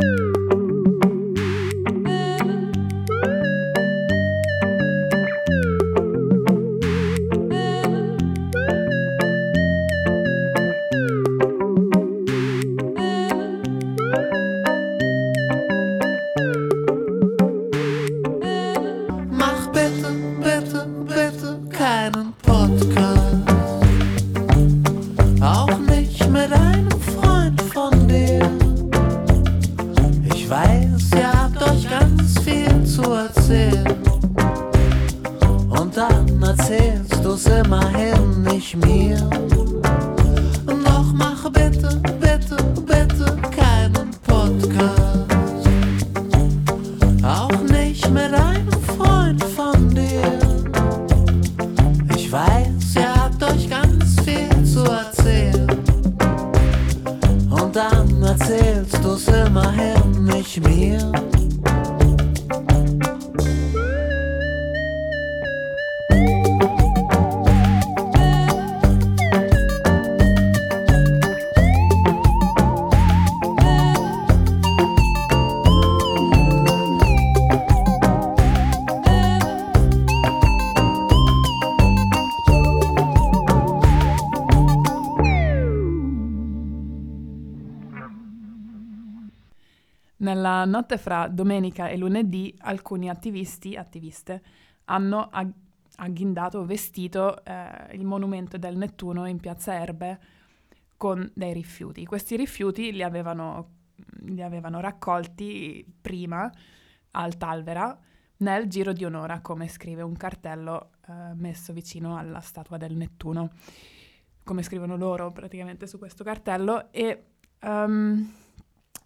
Woo! Erzählen. Und dann erzählst du's immerhin nicht mir. Notte fra domenica e lunedì alcuni attivisti, attiviste, hanno ag- agghindato, vestito eh, il monumento del Nettuno in piazza Erbe con dei rifiuti. Questi rifiuti li avevano, li avevano raccolti prima al Talvera nel giro di un'ora, come scrive un cartello eh, messo vicino alla statua del Nettuno, come scrivono loro praticamente su questo cartello e ehm,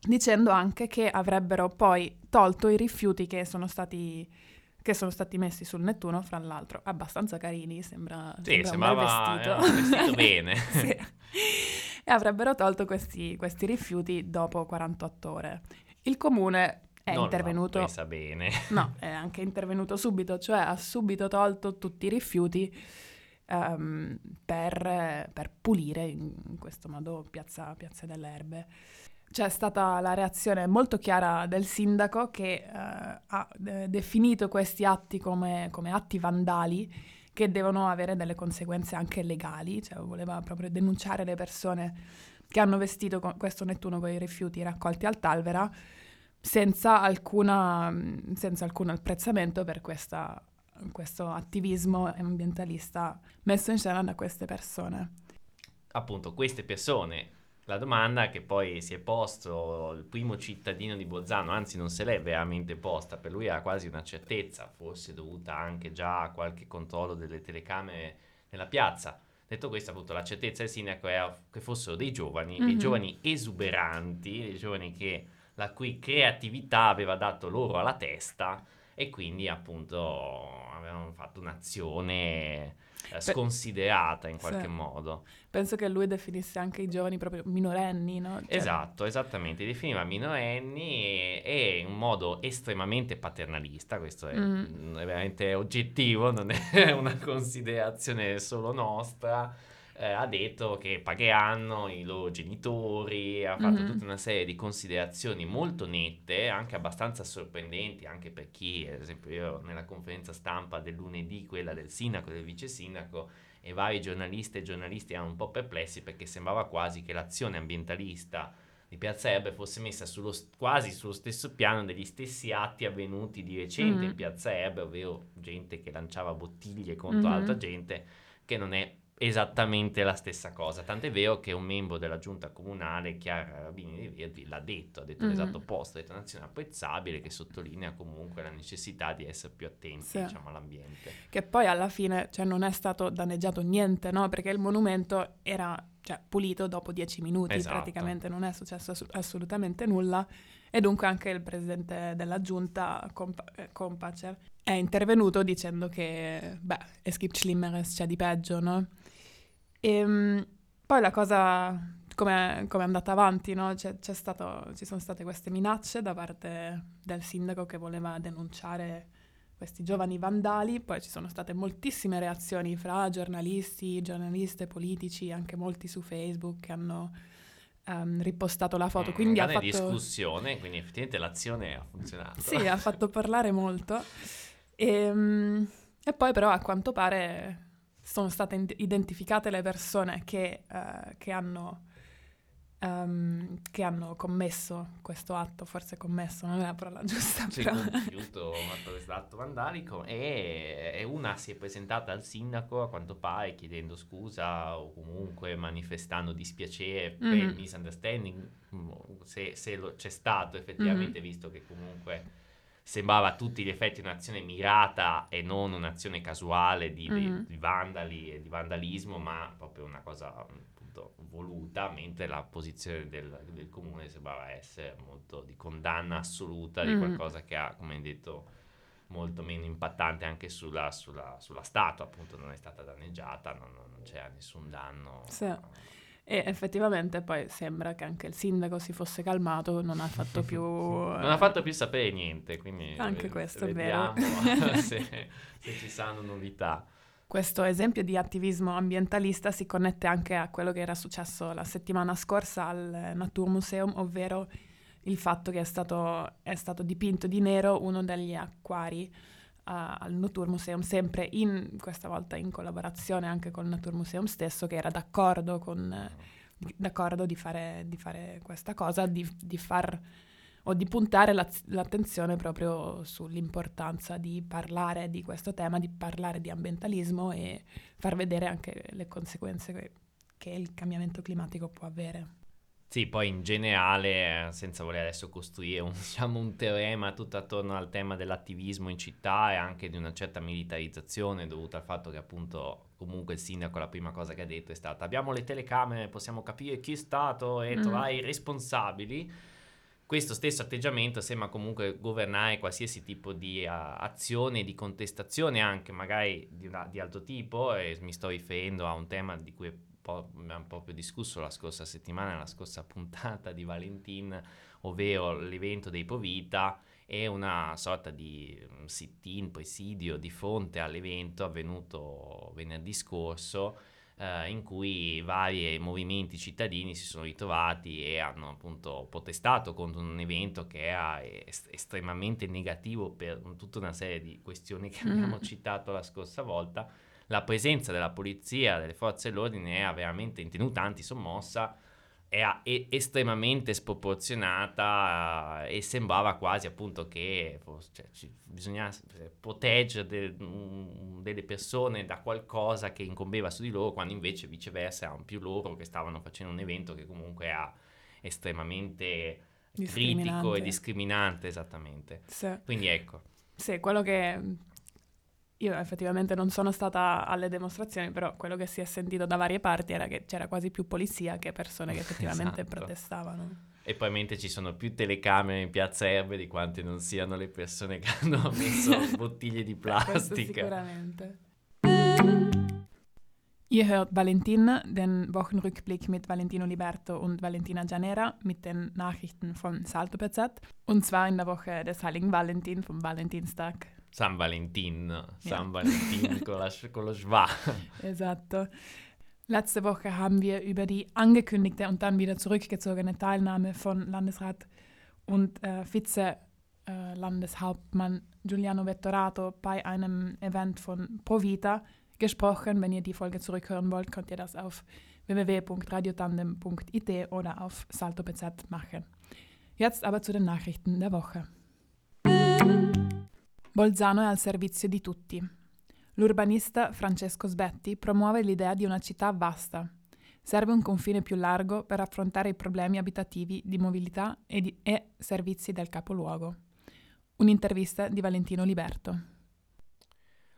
dicendo anche che avrebbero poi tolto i rifiuti che sono stati che sono stati messi sul Nettuno, fra l'altro abbastanza carini, sembra, Sì, sembra un bel sembrava vestito. vestito bene. Sì. E avrebbero tolto questi, questi rifiuti dopo 48 ore. Il comune è Non intervenuto... l'ha presa bene. No, è anche intervenuto subito, cioè ha subito tolto tutti i rifiuti ehm, per, per pulire in, in questo modo piazza, piazza delle Erbe. C'è stata la reazione molto chiara del sindaco che eh, ha eh, definito questi atti come, come atti vandali che devono avere delle conseguenze anche legali, cioè voleva proprio denunciare le persone che hanno vestito con- questo Nettuno con i rifiuti raccolti al Talvera senza, alcuna, mh, senza alcun apprezzamento per questa- questo attivismo ambientalista messo in scena da queste persone. Appunto, queste persone, la domanda che poi si è posto il primo cittadino di Bolzano, anzi non se l'è veramente posta, per lui era quasi una certezza, forse dovuta anche già a qualche controllo delle telecamere nella piazza. Detto questo, appunto, la certezza del sindaco era che fossero dei giovani, dei Mhm. giovani esuberanti, dei giovani che la cui creatività aveva dato loro alla testa e quindi appunto avevano fatto un'azione sconsiderata in qualche sì. modo. Penso che lui definisse anche i giovani proprio minorenni, no? Cioè, Esatto, esattamente, definiva minorenni e, e in un modo estremamente paternalista, questo è, Mm. è veramente oggettivo, non è una considerazione solo nostra, eh, ha detto che pagheranno i loro genitori, ha fatto Mhm. tutta una serie di considerazioni molto nette, anche abbastanza sorprendenti, anche per chi, ad esempio io nella conferenza stampa del lunedì, quella del sindaco e del vice sindaco, e vari giornalisti e giornalisti erano un po' perplessi perché sembrava quasi che l'azione ambientalista di Piazza Erbe fosse messa sullo quasi sullo stesso piano degli stessi atti avvenuti di recente Mhm. in Piazza Erbe, ovvero gente che lanciava bottiglie contro Mhm. altra gente, che non è esattamente la stessa cosa. Tant'è vero che un membro della giunta comunale, Chiara Rabini di Verdi, l'ha detto, ha detto Mhm. l'esatto opposto, ha detto un'azione apprezzabile che sottolinea comunque la necessità di essere più attenti Sì. diciamo, all'ambiente. Che poi alla fine cioè, non è stato danneggiato niente, no? Perché il monumento era cioè, pulito dopo dieci minuti, Esatto. praticamente non è successo ass- assolutamente nulla. E dunque anche il presidente della giunta, Compa- eh, Compacer, è intervenuto dicendo che, beh, es gibt Schlimmeres, c'è di peggio, no? E poi la cosa, come è andata avanti, no? C'è, c'è stato, ci sono state queste minacce da parte del sindaco che voleva denunciare questi giovani vandali, poi ci sono state moltissime reazioni fra giornalisti, giornaliste, politici, anche molti su Facebook che hanno ehm, ripostato la foto. Mm, quindi ha grande fatto... discussione, quindi effettivamente l'azione ha funzionato. Sì, ha fatto parlare molto. E, mm, e poi però a quanto pare sono state in- identificate le persone che, eh, che hanno, ehm, che hanno commesso questo atto, forse commesso non è la parola giusta, Sì, però... compiuto questo atto vandalico e, e una si è presentata al sindaco a quanto pare chiedendo scusa o comunque manifestando dispiacere per il misunderstanding mm, se, se lo- c'è stato effettivamente Mhm. visto che comunque sembrava a tutti gli effetti un'azione mirata e non un'azione casuale di, di- Mhm. di vandali e di vandalismo ma proprio una cosa appunto voluta mentre la posizione del, del comune sembrava essere molto di condanna assoluta di Mhm. qualcosa che ha come detto molto meno impattante anche sulla, sulla- sulla statua appunto non è stata danneggiata non, non- non c'era nessun danno Sì. E effettivamente poi sembra che anche il sindaco si fosse calmato, non ha fatto più... non ha fatto più sapere niente quindi Anche questo è vero. se, se ci saranno novità Questo esempio di attivismo ambientalista si connette anche a quello che era successo la settimana scorsa al Naturmuseum, ovvero il fatto che è stato, è stato dipinto di nero uno degli acquari eh, al Naturmuseum, sempre in, questa volta in collaborazione anche col Naturmuseum stesso, che era d'accordo, con, d'accordo di, fare, di fare questa cosa, di, di far o di puntare l'az- l'attenzione proprio sull'importanza di parlare di questo tema, di parlare di ambientalismo e far vedere anche le conseguenze che, che il cambiamento climatico può avere. Sì, poi in generale, eh, senza voler adesso costruire un, diciamo, un teorema tutto attorno al tema dell'attivismo in città e anche di una certa militarizzazione dovuta al fatto che appunto comunque il sindaco la prima cosa che ha detto è stata abbiamo le telecamere, possiamo capire chi è stato e Mhm. trovare i responsabili. Questo stesso atteggiamento sembra comunque governare qualsiasi tipo di uh, azione, di contestazione anche magari di, una- di altro tipo e mi sto riferendo a un tema di cui po- abbiamo proprio discusso la scorsa settimana, la scorsa puntata di Valentin, ovvero l'evento dei Povita e una sorta di sit-in, presidio di fronte all'evento avvenuto venerdì scorso eh, in cui vari movimenti cittadini si sono ritrovati e hanno appunto protestato contro un evento che era est- estremamente negativo per tutta una serie di questioni che abbiamo Mm. citato la scorsa volta la presenza della polizia, delle forze dell'ordine era veramente intenuta, antisommossa, era e- estremamente sproporzionata eh, e sembrava quasi appunto che cioè, ci- bisognasse proteggere de- mm, delle persone da qualcosa che incombeva su di loro, quando invece viceversa erano più loro che stavano facendo un evento che comunque era estremamente critico e Discriminante. discriminante, esattamente. Sì. Quindi ecco. Sì, quello che io effettivamente non sono stata alle dimostrazioni, però quello che si è sentito da varie parti era che c'era quasi più polizia che persone che effettivamente Esatto. protestavano. E poi mentre ci sono più telecamere in piazza Erbe di quante non siano le persone che hanno messo bottiglie di plastica. sicuramente. Ihr hört Valentin, den Wochenrückblick mit Valentino Liberto und Valentina Gianera mit den Nachrichten von Salto PZ. Und zwar in der Woche des Heiligen Valentin, vom Valentinstag. San Valentin, San Valentin con, la, con lo schwa. Esatto. Letzte Woche haben wir über die angekündigte und dann wieder zurückgezogene Teilnahme von Landesrat und äh, Vize-Landeshauptmann Giuliano Vettorato bei einem Event von Provita gesprochen. Wenn ihr die Folge zurückhören wollt, könnt ihr das auf www.radiotandem.it oder auf Salto BZ machen. Jetzt aber zu den Nachrichten der Woche. Bolzano è al servizio di tutti. L'urbanista Francesco Sbetti promuove l'idea di una città vasta. Serve un confine più largo per affrontare i problemi abitativi di mobilità e, di- e servizi del capoluogo. Un'intervista di Valentino Liberto.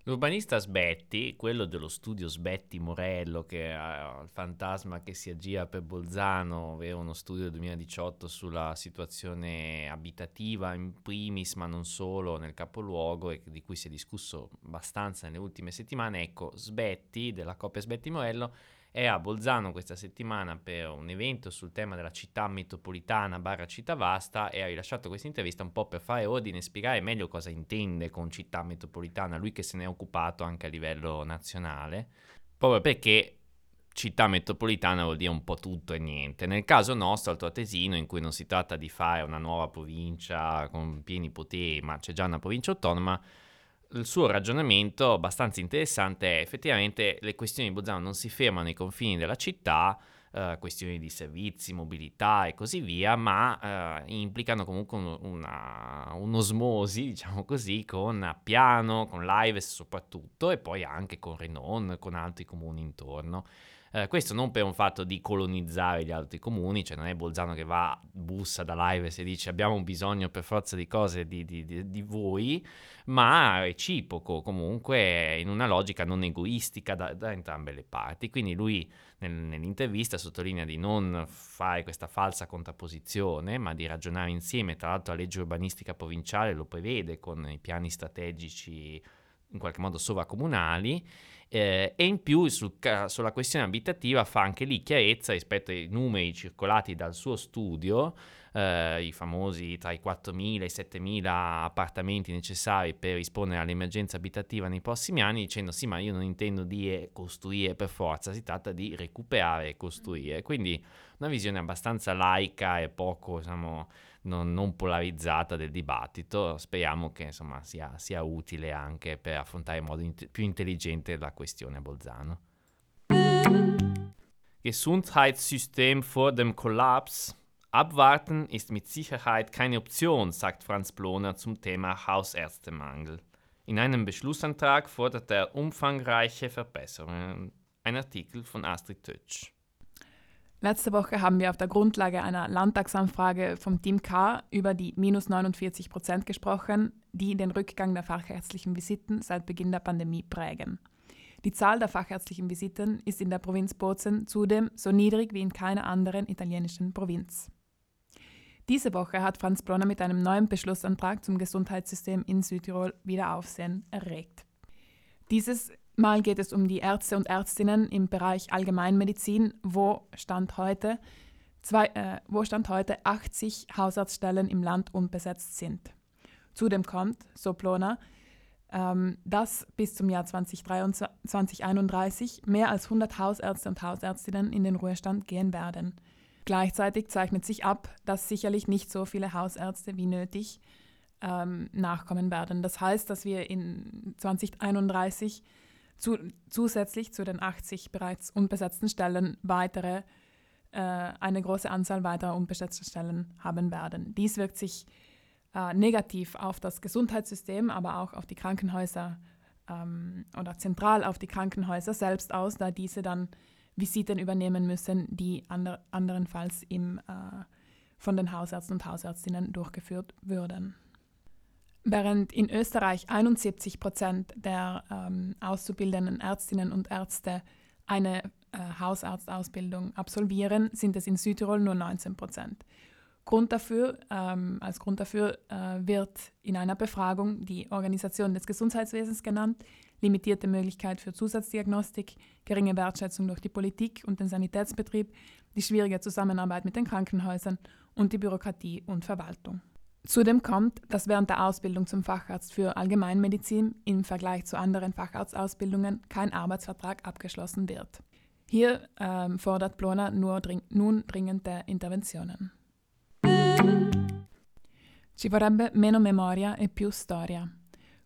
L'urbanista Sbetti, quello dello studio Sbetti Morello, che è il fantasma che si aggira per Bolzano, ovvero uno studio del 2018 sulla situazione abitativa in primis, ma non solo nel capoluogo e di cui si è discusso abbastanza nelle ultime settimane. Ecco, Sbetti, della coppia Sbetti Morello, è a Bolzano questa settimana per un evento sul tema della città metropolitana barra città vasta e ha rilasciato questa intervista un po' per fare ordine e spiegare meglio cosa intende con città metropolitana, lui che se ne è occupato anche a livello nazionale, proprio perché città metropolitana vuol dire un po' tutto e niente. Nel caso nostro, Alto Atesino, in cui non si tratta di fare una nuova provincia con pieni poteri, ma c'è già una provincia autonoma, il suo ragionamento abbastanza interessante è effettivamente le questioni di Bolzano non si fermano ai confini della città, eh, questioni di servizi, mobilità e così via, ma eh, implicano comunque un, una, un'osmosi, diciamo così, con Appiano, con Lives soprattutto e poi anche con Renon, con altri comuni intorno. Eh, questo non per un fatto di colonizzare gli altri comuni, cioè non è Bolzano che va, bussa da Lives e dice abbiamo bisogno per forza di cose di, di, di, di voi, ma reciproco comunque in una logica non egoistica da, da entrambe le parti. Quindi lui nel, nell'intervista sottolinea di non fare questa falsa contrapposizione, ma di ragionare insieme. Tra l'altro la legge urbanistica provinciale lo prevede con i piani strategici in qualche modo sovracomunali eh, e in più sul, sulla questione abitativa fa anche lì chiarezza rispetto ai numeri circolati dal suo studio, eh, i famosi tra i 4.000 e i 7.000 appartamenti necessari per rispondere all'emergenza abitativa nei prossimi anni, dicendo sì ma io non intendo dire costruire per forza, si tratta di recuperare e costruire. Quindi una visione abbastanza laica e poco, diciamo, non, non polarizzata del dibattito. Speriamo che insomma, sia, sia, utile anche per affrontare in modo int- più intelligente la questione Bolzano. Gesundheitssystem vor dem Kollaps. Abwarten ist mit Sicherheit keine Option, sagt Franz Bloner zum Thema Hausärztemangel. In einem Beschlussantrag fordert er umfangreiche Verbesserungen. Ein Artikel von Astrid Tötsch. Letzte Woche haben wir auf der Grundlage einer Landtagsanfrage vom Team K über die minus 49 Prozent gesprochen, die den Rückgang der fachärztlichen Visiten seit Beginn der Pandemie prägen. Die Zahl der fachärztlichen Visiten ist in der Provinz Bozen zudem so niedrig wie in keiner anderen italienischen Provinz. Diese Woche hat Franz Bronner mit einem neuen Beschlussantrag zum Gesundheitssystem in Südtirol wieder Aufsehen erregt. Dieses Mal geht es um die Ärzte und Ärztinnen im Bereich Allgemeinmedizin, wo Stand heute, zwei, äh, wo Stand heute 80 Hausarztstellen im Land unbesetzt sind. Zudem kommt, so Plona, ähm, dass bis zum Jahr 2031 mehr als 100 Hausärzte und Hausärztinnen in den Ruhestand gehen werden. Gleichzeitig zeichnet sich ab, dass sicherlich nicht so viele Hausärzte wie nötig ähm, nachkommen werden. Das heißt, dass wir in 2031 zu, zusätzlich zu den 80 bereits unbesetzten Stellen weitere, äh, eine große Anzahl weiterer unbesetzter Stellen haben werden. Dies wirkt sich äh, negativ auf das Gesundheitssystem, aber auch auf die Krankenhäuser ähm, oder zentral auf die Krankenhäuser selbst aus, da diese dann Visiten übernehmen müssen, die ander, anderenfalls im, äh, von den Hausärzten und Hausärztinnen durchgeführt würden. Während in Österreich 71 Prozent der ähm, auszubildenden Ärztinnen und Ärzte eine äh, Hausarztausbildung absolvieren, sind es in Südtirol nur 19 Prozent. Grund dafür, ähm, als Grund dafür äh, wird in einer Befragung die Organisation des Gesundheitswesens genannt, limitierte Möglichkeit für Zusatzdiagnostik, geringe Wertschätzung durch die Politik und den Sanitätsbetrieb, die schwierige Zusammenarbeit mit den Krankenhäusern und die Bürokratie und Verwaltung. Zudem kommt, dass während der Ausbildung zum Facharzt für Allgemeinmedizin im Vergleich zu anderen Facharztausbildungen kein Arbeitsvertrag abgeschlossen wird. Hier ähm, fordert Plona nur dring nun dringende Interventionen. Ci vorrebbe meno memoria e più storia.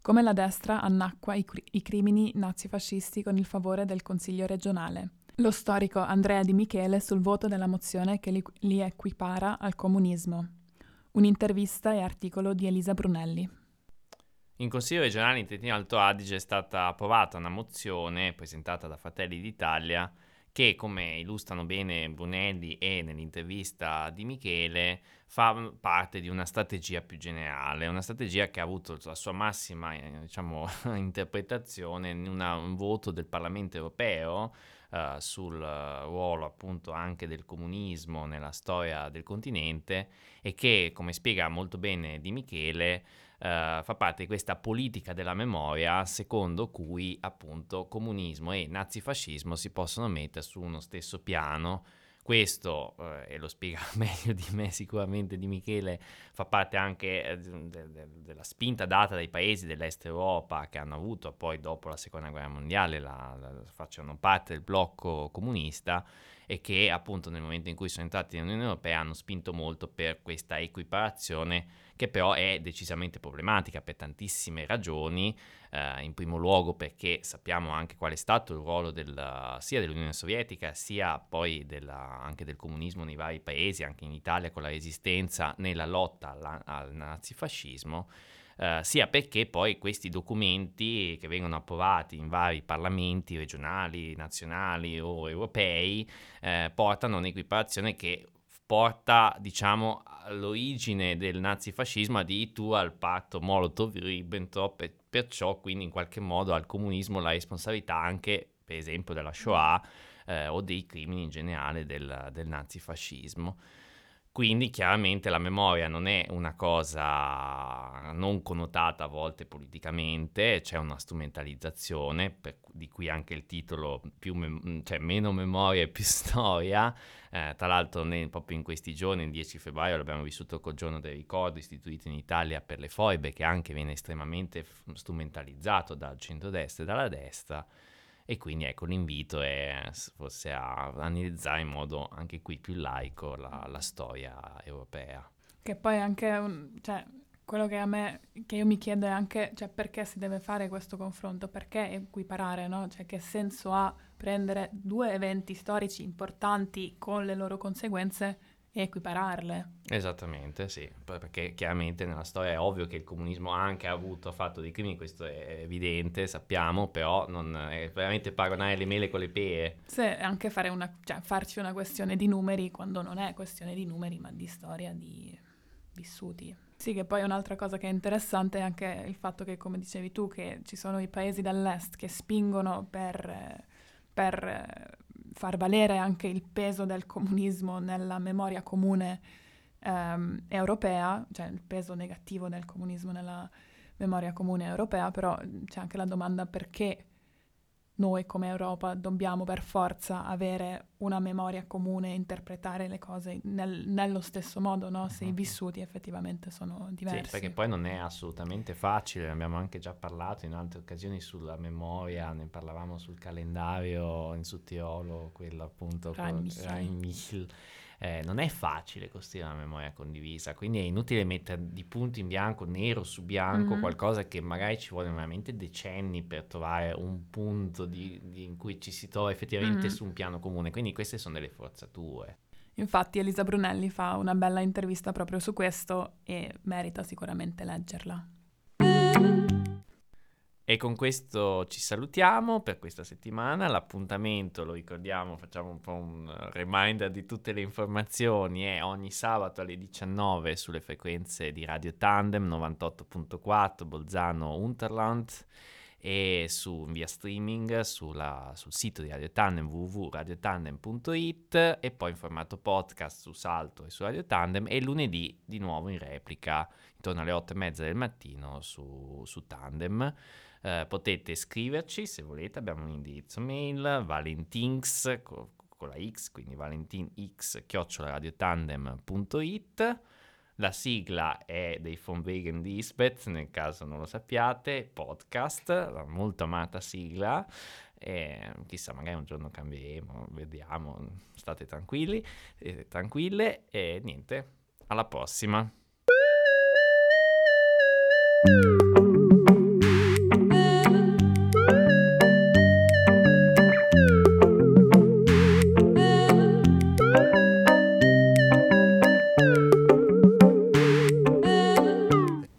Come la destra annacqua i, i crimini nazifascisti con il favore del Consiglio regionale. Lo storico Andrea Di Michele sul voto della mozione che li, li equipara al comunismo. Un'intervista e articolo di Elisa Brunelli. In Consiglio regionale in Trentino Alto Adige è stata approvata una mozione presentata da Fratelli d'Italia che, come illustrano bene Brunelli e nell'intervista di Michele, fa parte di una strategia più generale, una strategia che ha avuto la sua massima eh, diciamo, interpretazione in una, un voto del Parlamento europeo uh, sul ruolo appunto anche del comunismo nella storia del continente e che, come spiega molto bene Di Michele, Uh, fa parte di questa politica della memoria secondo cui appunto comunismo e nazifascismo si possono mettere su uno stesso piano questo, eh, e lo spiega meglio di me sicuramente di Michele, fa parte anche eh, de- de- della spinta data dai paesi dell'est Europa che hanno avuto poi dopo la seconda guerra mondiale, la, la, facciano parte del blocco comunista e che appunto nel momento in cui sono entrati nell'Unione Europea hanno spinto molto per questa equiparazione che però è decisamente problematica per tantissime ragioni, eh, in primo luogo perché sappiamo anche qual è stato il ruolo del, sia dell'Unione Sovietica sia poi della, anche del comunismo nei vari paesi, anche in Italia con la resistenza nella lotta alla, al nazifascismo. Uh, sia perché poi questi documenti che vengono approvati in vari parlamenti regionali, nazionali o europei eh, portano un'equiparazione che porta, diciamo, all'origine del nazifascismo addirittura al patto Molotov-Ribbentrop e perciò quindi in qualche modo al comunismo la responsabilità anche, per esempio, della Shoah eh, o dei crimini in generale del, del nazifascismo. Quindi chiaramente la memoria non è una cosa non connotata a volte politicamente, c'è una strumentalizzazione, per, di cui anche il titolo mem- cioè meno memoria e più storia. Eh, tra l'altro ne, proprio in questi giorni, il 10 febbraio, l'abbiamo vissuto col giorno del ricordo istituito in Italia per le foibe, che anche viene estremamente f- strumentalizzato dal centro-destra e dalla destra. E quindi ecco l'invito è forse a analizzare in modo anche qui più laico la, la storia europea. Che poi anche, un, cioè, quello che a me, che io mi chiedo è anche, cioè, perché si deve fare questo confronto, perché equiparare, no? Cioè, che senso ha prendere due eventi storici importanti con le loro conseguenze e equipararle. Esattamente, sì, perché chiaramente nella storia è ovvio che il comunismo anche ha avuto, ha fatto dei crimini, questo è evidente, sappiamo, però non è veramente paragonare le mele con le pere. Sì, anche fare una, cioè, farci una questione di numeri quando non è questione di numeri, ma di storia, di vissuti. Sì, che poi un'altra cosa che è interessante è anche il fatto che, come dicevi tu, che ci sono i paesi dall'est che spingono per, per far valere anche il peso del comunismo nella memoria comune ehm, europea, cioè il peso negativo del comunismo nella memoria comune europea, però c'è anche la domanda perché noi come Europa dobbiamo per forza avere una memoria comune e interpretare le cose nel, nello stesso modo, no? se i vissuti effettivamente sono diversi. Sì, perché poi non è assolutamente facile, ne abbiamo anche già parlato in altre occasioni sulla memoria, ne parlavamo sul calendario in Sudtirolo, quello appunto con Rhein eh, non è facile costruire una memoria condivisa, quindi è inutile mettere di punto in bianco, nero su bianco, mm-hmm. qualcosa che magari ci vogliono veramente decenni per trovare un punto di, di, in cui ci si trova effettivamente mm-hmm. su un piano comune, quindi queste sono delle forzature. Infatti Elisa Brunelli fa una bella intervista proprio su questo e merita sicuramente leggerla. E con questo ci salutiamo per questa settimana. L'appuntamento, lo ricordiamo, facciamo un po' un reminder di tutte le informazioni, è ogni sabato alle 19 sulle frequenze di Radio Tandem 98.4 Bolzano Unterland e su via streaming sulla, sul sito di Radio Tandem www.radiotandem.it e poi in formato podcast su Salto e su Radio Tandem e lunedì di nuovo in replica intorno alle 8 e mezza del mattino su, su Tandem. Eh, potete scriverci se volete, abbiamo un indirizzo mail valentinx con, con la x, quindi valentinx-radiotandem.it. La sigla è dei Von Wegen Lisbeth, nel caso non lo sappiate, podcast, la molto amata sigla. E chissà, magari un giorno cambieremo, vediamo, state tranquilli, eh, tranquille e niente, alla prossima.